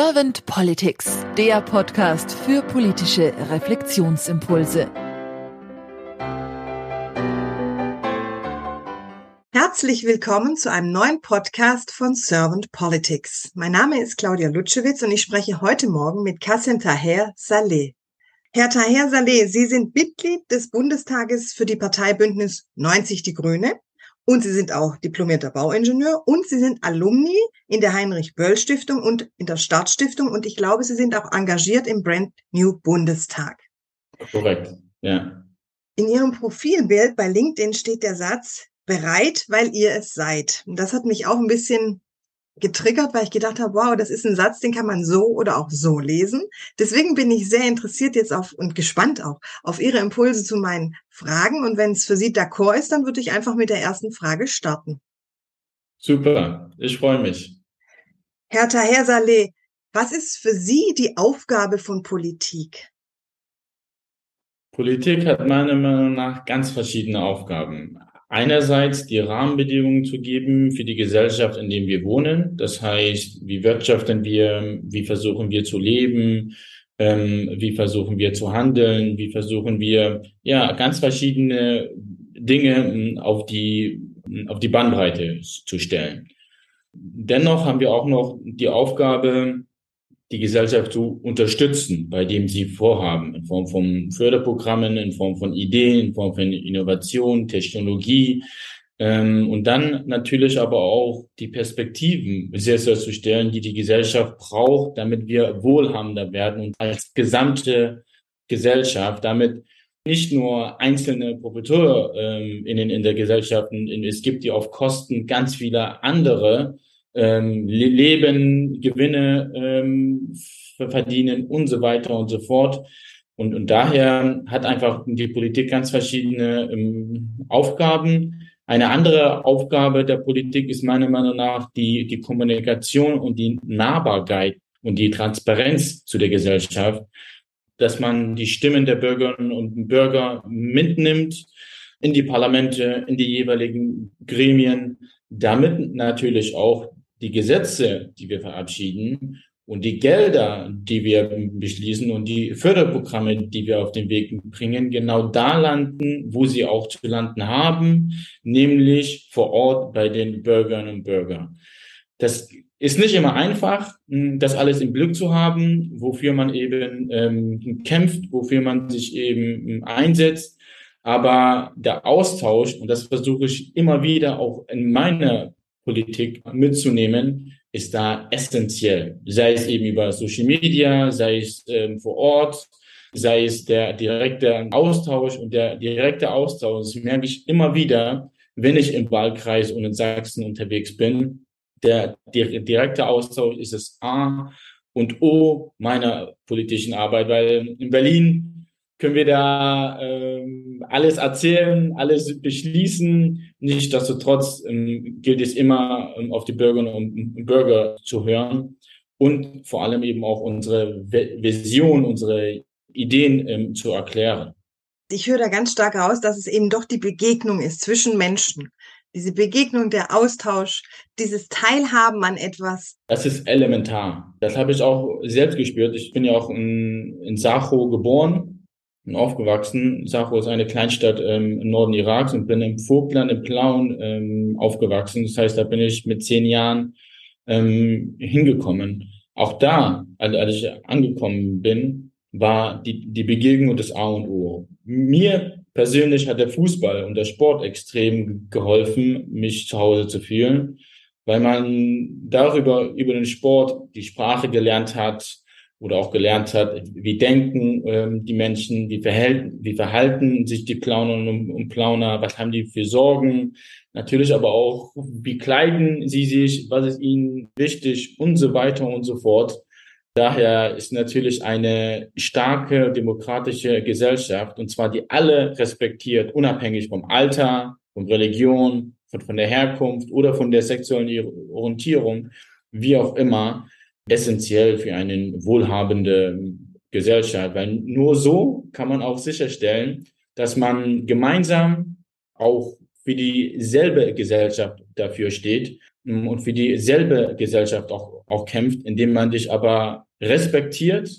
Servant Politics, der Podcast für politische Reflexionsimpulse. Herzlich willkommen zu einem neuen Podcast von Servant Politics. Mein Name ist Claudia Lutschewitz und ich spreche heute Morgen mit Kassem Taher Saleh. Herr Taher Saleh, Sie sind Mitglied des Bundestages für die Partei Bündnis 90 Die Grüne und Sie sind auch diplomierter Bauingenieur und Sie sind Alumni in der Heinrich-Böll-Stiftung und in der Startstiftung und ich glaube, Sie sind auch engagiert im Brand New Bundestag. Korrekt, ja. In Ihrem Profilbild bei LinkedIn steht der Satz, bereit, weil ihr es seid. Und das hat mich auch ein bisschen getriggert, weil ich gedacht habe, wow, das ist ein Satz, den kann man so oder auch so lesen. Deswegen bin ich sehr interessiert jetzt auf und gespannt auch auf Ihre Impulse zu meinen Fragen. Und wenn es für Sie d'accord ist, dann würde ich einfach mit der ersten Frage starten. Super, ich freue mich. Herr Taher Saleh, was ist für Sie die Aufgabe von Politik? Politik hat meiner Meinung nach ganz verschiedene Aufgaben einerseits die Rahmenbedingungen zu geben für die Gesellschaft, in der wir wohnen. Das heißt, wie wirtschaften wir, wie versuchen wir zu leben, ähm, wie versuchen wir zu handeln, wie versuchen wir, ja, ganz verschiedene Dinge hm, auf die, hm, auf die Bandbreite zu stellen. Dennoch haben wir auch noch die Aufgabe, die Gesellschaft zu unterstützen, bei dem sie vorhaben, in Form von Förderprogrammen, in Form von Ideen, in Form von Innovation, Technologie. Ähm, und dann natürlich aber auch die Perspektiven sehr, sehr zu stellen, die die Gesellschaft braucht, damit wir wohlhabender werden und als gesamte Gesellschaft, damit nicht nur einzelne Profiteure ähm, in, in der Gesellschaft, es gibt die auf Kosten ganz vieler andere, ähm, Leben, Gewinne ähm, verdienen und so weiter und so fort. Und, und daher hat einfach die Politik ganz verschiedene ähm, Aufgaben. Eine andere Aufgabe der Politik ist meiner Meinung nach die, die Kommunikation und die Nahbarkeit und die Transparenz zu der Gesellschaft, dass man die Stimmen der Bürgerinnen und Bürger mitnimmt in die Parlamente, in die jeweiligen Gremien, damit natürlich auch die Gesetze, die wir verabschieden und die Gelder, die wir beschließen und die Förderprogramme, die wir auf den Weg bringen, genau da landen, wo sie auch zu landen haben, nämlich vor Ort bei den Bürgerinnen und Bürgern. Das ist nicht immer einfach, das alles im Glück zu haben, wofür man eben ähm, kämpft, wofür man sich eben einsetzt. Aber der Austausch, und das versuche ich immer wieder auch in meiner Politik mitzunehmen, ist da essentiell. Sei es eben über Social Media, sei es ähm, vor Ort, sei es der direkte Austausch und der direkte Austausch, das merke ich immer wieder, wenn ich im Wahlkreis und in Sachsen unterwegs bin. Der, direkte Austausch ist das A und O meiner politischen Arbeit, weil in Berlin können wir da ähm, alles erzählen, alles beschließen. Nichtsdestotrotz ähm, gilt es immer, ähm, auf die Bürgerinnen und Bürger zu hören und vor allem eben auch unsere Vision, unsere Ideen ähm, zu erklären. Ich höre da ganz stark raus, dass es eben doch die Begegnung ist zwischen Menschen. Diese Begegnung, der Austausch, dieses Teilhaben an etwas. Das ist elementar. Das habe ich auch selbst gespürt. Ich bin ja auch in, in Sacho geboren und aufgewachsen. Sacho ist eine Kleinstadt ähm, im Norden Iraks und bin im Vogtland, im Plauen ähm, aufgewachsen. Das heißt, da bin ich mit zehn Jahren ähm, hingekommen. Auch da, als, als ich angekommen bin, war die, die Begegnung das A und O. Mir persönlich hat der Fußball und der Sport extrem geholfen, mich zu Hause zu fühlen, weil man darüber, über den Sport die Sprache gelernt hat, oder auch gelernt hat, wie denken ähm, die Menschen, wie verhalten, wie verhalten sich die Plaunerinnen und Plauner, was haben die für Sorgen, natürlich aber auch, wie kleiden sie sich, was ist ihnen wichtig und so weiter und so fort. Daher ist natürlich eine starke demokratische Gesellschaft, und zwar die alle respektiert, unabhängig vom Alter, von Religion, von, von der Herkunft oder von der sexuellen Orientierung, wie auch immer, essentiell für eine wohlhabende Gesellschaft, weil nur so kann man auch sicherstellen, dass man gemeinsam auch für dieselbe Gesellschaft dafür steht mm, und für dieselbe Gesellschaft auch, auch kämpft, indem man dich aber respektiert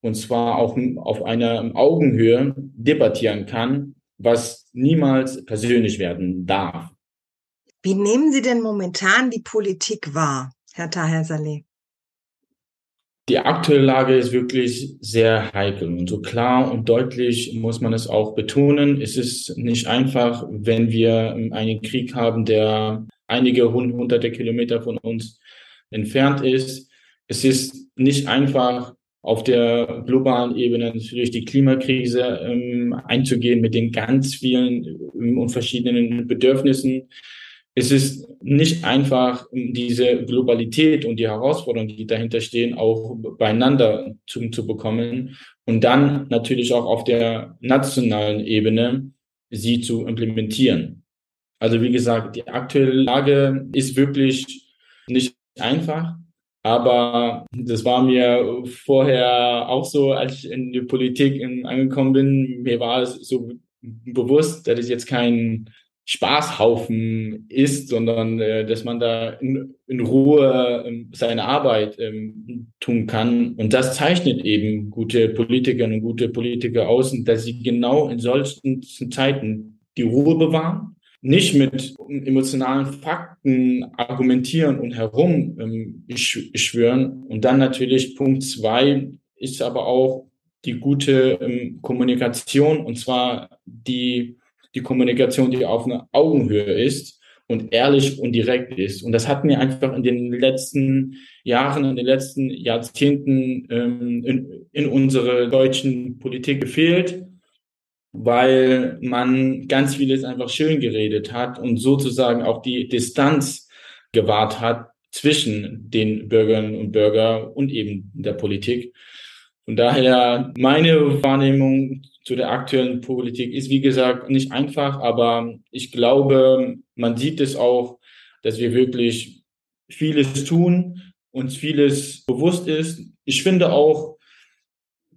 und zwar auch auf einer Augenhöhe debattieren kann, was niemals persönlich werden darf. Wie nehmen Sie denn momentan die Politik wahr, Herr Taher Saleh? Die aktuelle Lage ist wirklich sehr heikel und so klar und deutlich muss man es auch betonen. Es ist nicht einfach, wenn wir einen Krieg haben, der einige hunderte Kilometer von uns entfernt ist. Es ist nicht einfach, auf der globalen Ebene natürlich die Klimakrise ähm, einzugehen mit den ganz vielen ähm, und verschiedenen Bedürfnissen. Es ist nicht einfach, diese Globalität und die Herausforderungen, die dahinter stehen, auch beieinander zu, zu bekommen und dann natürlich auch auf der nationalen Ebene sie zu implementieren. Also wie gesagt, die aktuelle Lage ist wirklich nicht einfach. Aber das war mir vorher auch so, als ich in die Politik angekommen bin. Mir war es so bewusst, dass es jetzt kein Spaßhaufen ist, sondern äh, dass man da in, in Ruhe äh, seine Arbeit ähm, tun kann. Und das zeichnet eben gute Politikerinnen und gute Politiker aus, dass sie genau in solchen Zeiten die Ruhe bewahren nicht mit emotionalen Fakten argumentieren und herum ähm, schwören. Und dann natürlich Punkt zwei ist aber auch die gute ähm, Kommunikation und zwar die, die Kommunikation, die auf einer Augenhöhe ist und ehrlich und direkt ist. Und das hat mir einfach in den letzten Jahren, in den letzten Jahrzehnten ähm, in, in unserer deutschen Politik gefehlt weil man ganz vieles einfach schön geredet hat und sozusagen auch die Distanz gewahrt hat zwischen den Bürgerinnen und Bürgern und eben der Politik. Von daher, meine Wahrnehmung zu der aktuellen Politik ist, wie gesagt, nicht einfach, aber ich glaube, man sieht es auch, dass wir wirklich vieles tun, uns vieles bewusst ist. Ich finde auch,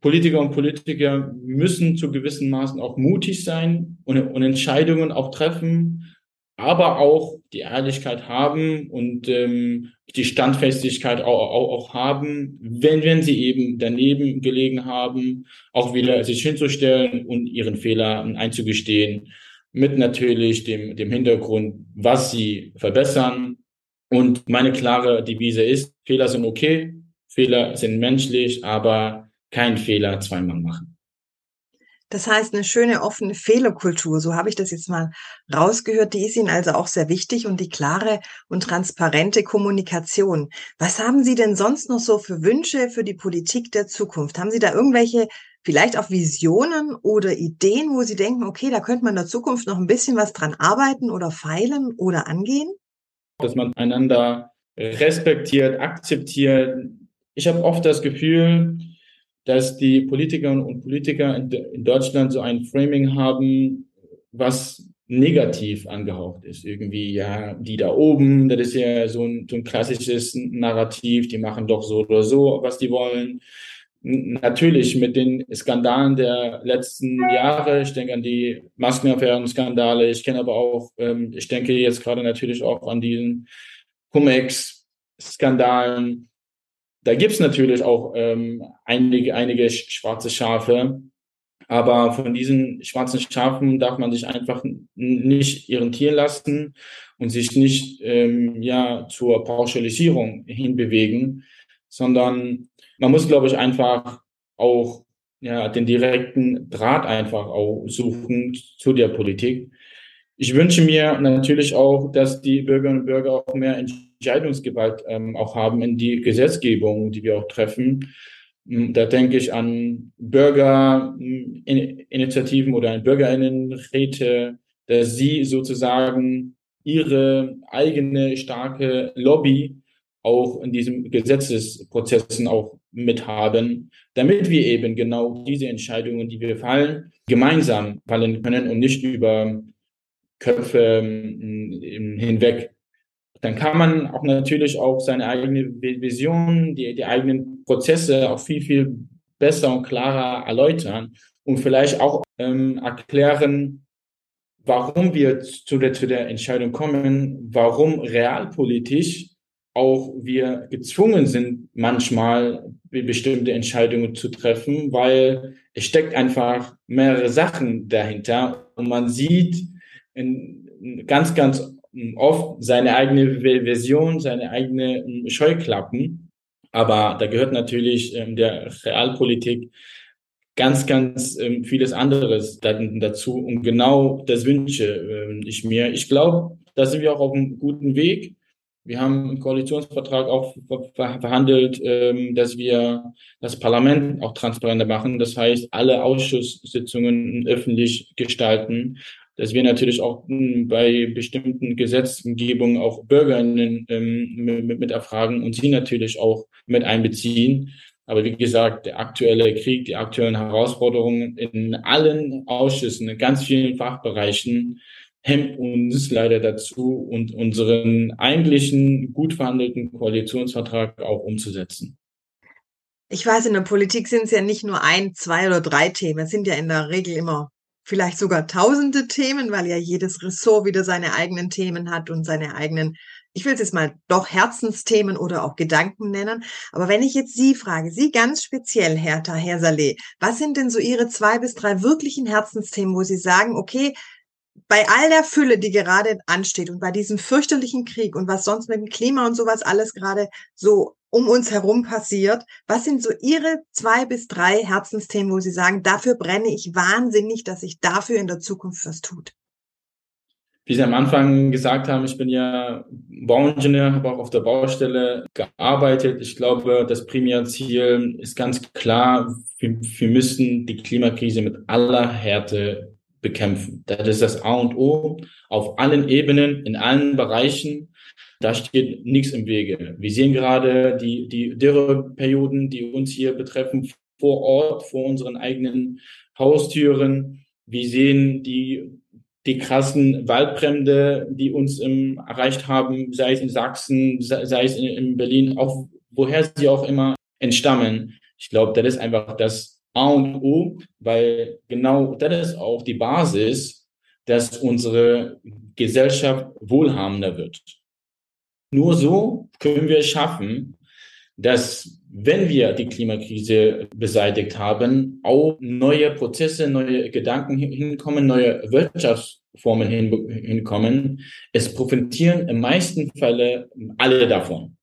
Politiker und Politiker müssen zu gewissen Maßen auch mutig sein und, und Entscheidungen auch treffen, aber auch die Ehrlichkeit haben und ähm, die Standfestigkeit auch, auch, auch haben, wenn, wenn sie eben daneben gelegen haben, auch wieder sich hinzustellen und ihren Fehler einzugestehen, mit natürlich dem, dem Hintergrund, was sie verbessern. Und meine klare Devise ist, Fehler sind okay, Fehler sind menschlich, aber keinen Fehler zweimal machen. Das heißt, eine schöne offene Fehlerkultur, so habe ich das jetzt mal rausgehört, die ist Ihnen also auch sehr wichtig und die klare und transparente Kommunikation. Was haben Sie denn sonst noch so für Wünsche für die Politik der Zukunft? Haben Sie da irgendwelche vielleicht auch Visionen oder Ideen, wo Sie denken, okay, da könnte man in der Zukunft noch ein bisschen was dran arbeiten oder feilen oder angehen? Dass man einander respektiert, akzeptiert. Ich habe oft das Gefühl, dass die Politikerinnen und Politiker in, Deutschland so ein Framing haben, was negativ angehaucht ist. Irgendwie, ja, die da oben, das ist ja so ein, so ein klassisches Narrativ, die machen doch so oder so, was die wollen. Natürlich mit den Skandalen der letzten Jahre, ich denke an die Maskenaffären-Skandale, ich kenne aber auch, ähm, ich denke jetzt gerade natürlich auch an diesen Cum-Ex-Skandalen, da gibt's natürlich auch ähm, einige, einige schwarze Schafe, aber von diesen schwarzen Schafen darf man sich einfach nicht irritieren lassen und sich nicht ähm, ja zur Pauschalisierung hinbewegen, sondern man muss, glaube ich, einfach auch ja den direkten Draht einfach auch suchen zu der Politik. Ich wünsche mir natürlich auch, dass die Bürgerinnen und Bürger auch mehr Entscheidungsgewalt ähm, auch haben in die Gesetzgebung, die wir auch treffen. Hm, da denke ich an Bürgerinitiativen oder an Bürgerinnenräte, dass sie sozusagen ihre eigene starke Lobby auch in diesen Gesetzesprozessen auch mithaben, damit wir eben genau diese Entscheidungen, die wir fallen, gemeinsam fallen können und nicht über Köpfe hm, hinweg dann kann man auch natürlich auch seine eigene Vision, die, die eigenen Prozesse auch viel, viel besser und klarer erläutern und vielleicht auch ähm, erklären, warum wir zu der, zu der Entscheidung kommen, warum realpolitisch auch wir gezwungen sind, manchmal bestimmte Entscheidungen zu treffen, weil es steckt einfach mehrere Sachen dahinter und man sieht in, ganz, ganz oft seine eigene Version, seine eigene Scheuklappen. Aber da gehört natürlich ähm, der Realpolitik ganz, ganz ähm, vieles anderes dazu. Und genau das wünsche ähm, ich mir. Ich glaube, da sind wir auch auf einem guten Weg. Wir haben im Koalitionsvertrag auch verhandelt, ähm, dass wir das Parlament auch transparenter machen. Das heißt, alle Ausschusssitzungen öffentlich gestalten, dass wir natürlich auch hm, bei bestimmten Gesetzgebungen auch Bürgerinnen ähm, mit, mit erfragen und sie natürlich auch mit einbeziehen. Aber wie gesagt, der aktuelle Krieg, die aktuellen Herausforderungen in allen Ausschüssen, in ganz vielen Fachbereichen hemmt uns leider dazu und unseren eigentlichen gut verhandelten Koalitionsvertrag auch umzusetzen. Ich weiß, in der Politik sind es ja nicht nur ein, zwei oder drei Themen. Es sind ja in der Regel immer vielleicht sogar tausende Themen, weil ja jedes Ressort wieder seine eigenen Themen hat und seine eigenen, ich will es jetzt mal doch Herzensthemen oder auch Gedanken nennen. Aber wenn ich jetzt Sie frage, Sie ganz speziell, Herr Taher Saleh, was sind denn so Ihre zwei bis drei wirklichen Herzensthemen, wo Sie sagen, okay, bei all der Fülle, die gerade ansteht und bei diesem fürchterlichen Krieg und was sonst mit dem Klima und sowas alles gerade so um uns herum passiert, was sind so Ihre zwei bis drei Herzensthemen, wo Sie sagen, dafür brenne ich wahnsinnig, dass sich dafür in der Zukunft was tut? Wie Sie am Anfang gesagt haben, ich bin ja Bauingenieur, habe auch auf der Baustelle gearbeitet. Ich glaube, das Primärziel ist ganz klar, wir, wir müssen die Klimakrise mit aller Härte bekämpfen. Das ist das A und O auf allen Ebenen, in allen Bereichen. Da steht nichts im Wege. Wir sehen gerade die, die Dürreperioden, die uns hier betreffen, vor Ort, vor unseren eigenen Haustüren. Wir sehen die, die krassen Waldbrände, die uns ähm, erreicht haben, sei es in Sachsen, sei es in, in Berlin, auch woher sie auch immer entstammen. Ich glaube, das ist einfach das A und O, weil genau das ist auch die Basis, dass unsere Gesellschaft wohlhabender wird. Nur so können wir es schaffen, dass wenn wir die Klimakrise beseitigt haben, auch neue Prozesse, neue Gedanken hinkommen, neue Wirtschaftsformen hinkommen. Es profitieren im meisten Fälle alle davon.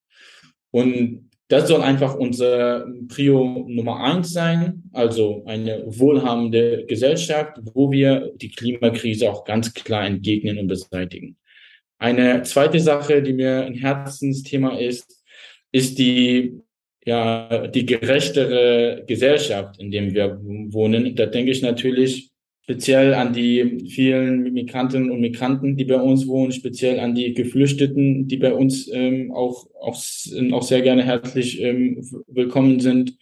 Und das soll einfach unser Prio Nummer eins sein, also eine wohlhabende Gesellschaft, wo wir die Klimakrise auch ganz klar entgegnen und beseitigen. Eine zweite Sache, die mir ein Herzensthema ist, ist die ja die gerechtere Gesellschaft, in dem wir wohnen. Da denke ich natürlich speziell an die vielen Migrantinnen und Migranten, die bei uns wohnen, speziell an die Geflüchteten, die bei uns ähm, auch, auch, auch sehr gerne herzlich ähm, willkommen sind,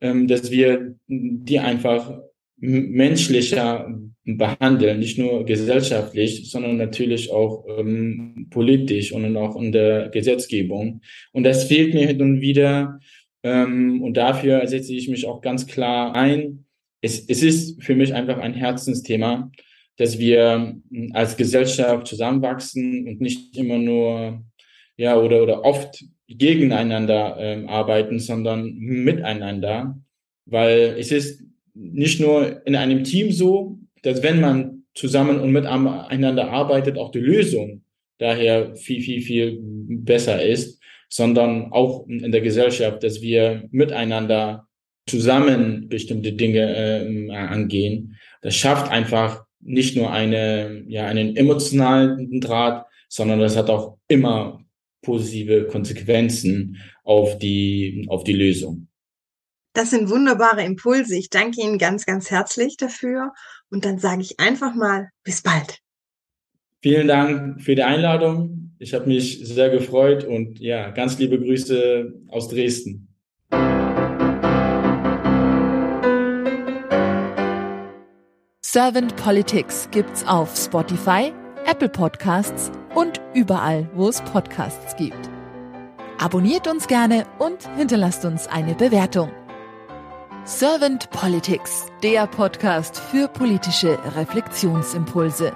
ähm, dass wir die einfach menschlicher behandeln, nicht nur gesellschaftlich, sondern natürlich auch ähm, politisch und auch in der Gesetzgebung. Und das fehlt mir hin und wieder. Ähm, und dafür setze ich mich auch ganz klar ein, es, es ist für mich einfach ein Herzensthema, dass wir als Gesellschaft zusammenwachsen und nicht immer nur, ja, oder, oder oft gegeneinander ähm, arbeiten, sondern miteinander. Weil es ist nicht nur in einem Team so, dass wenn man zusammen und miteinander arbeitet, auch die Lösung daher viel, viel, viel besser ist, sondern auch in der Gesellschaft, dass wir miteinander zusammen bestimmte Dinge äh, angehen. Das schafft einfach nicht nur eine, ja, einen emotionalen Draht, sondern das hat auch immer positive Konsequenzen auf die, auf die Lösung. Das sind wunderbare Impulse. Ich danke Ihnen ganz, ganz herzlich dafür. Und dann sage ich einfach mal, bis bald. Vielen Dank für die Einladung. Ich habe mich sehr gefreut und ja, ganz liebe Grüße aus Dresden. Servant Politics gibt's auf Spotify, Apple Podcasts und überall, wo es Podcasts gibt. Abonniert uns gerne und hinterlasst uns eine Bewertung. Servant Politics, der Podcast für politische Reflexionsimpulse.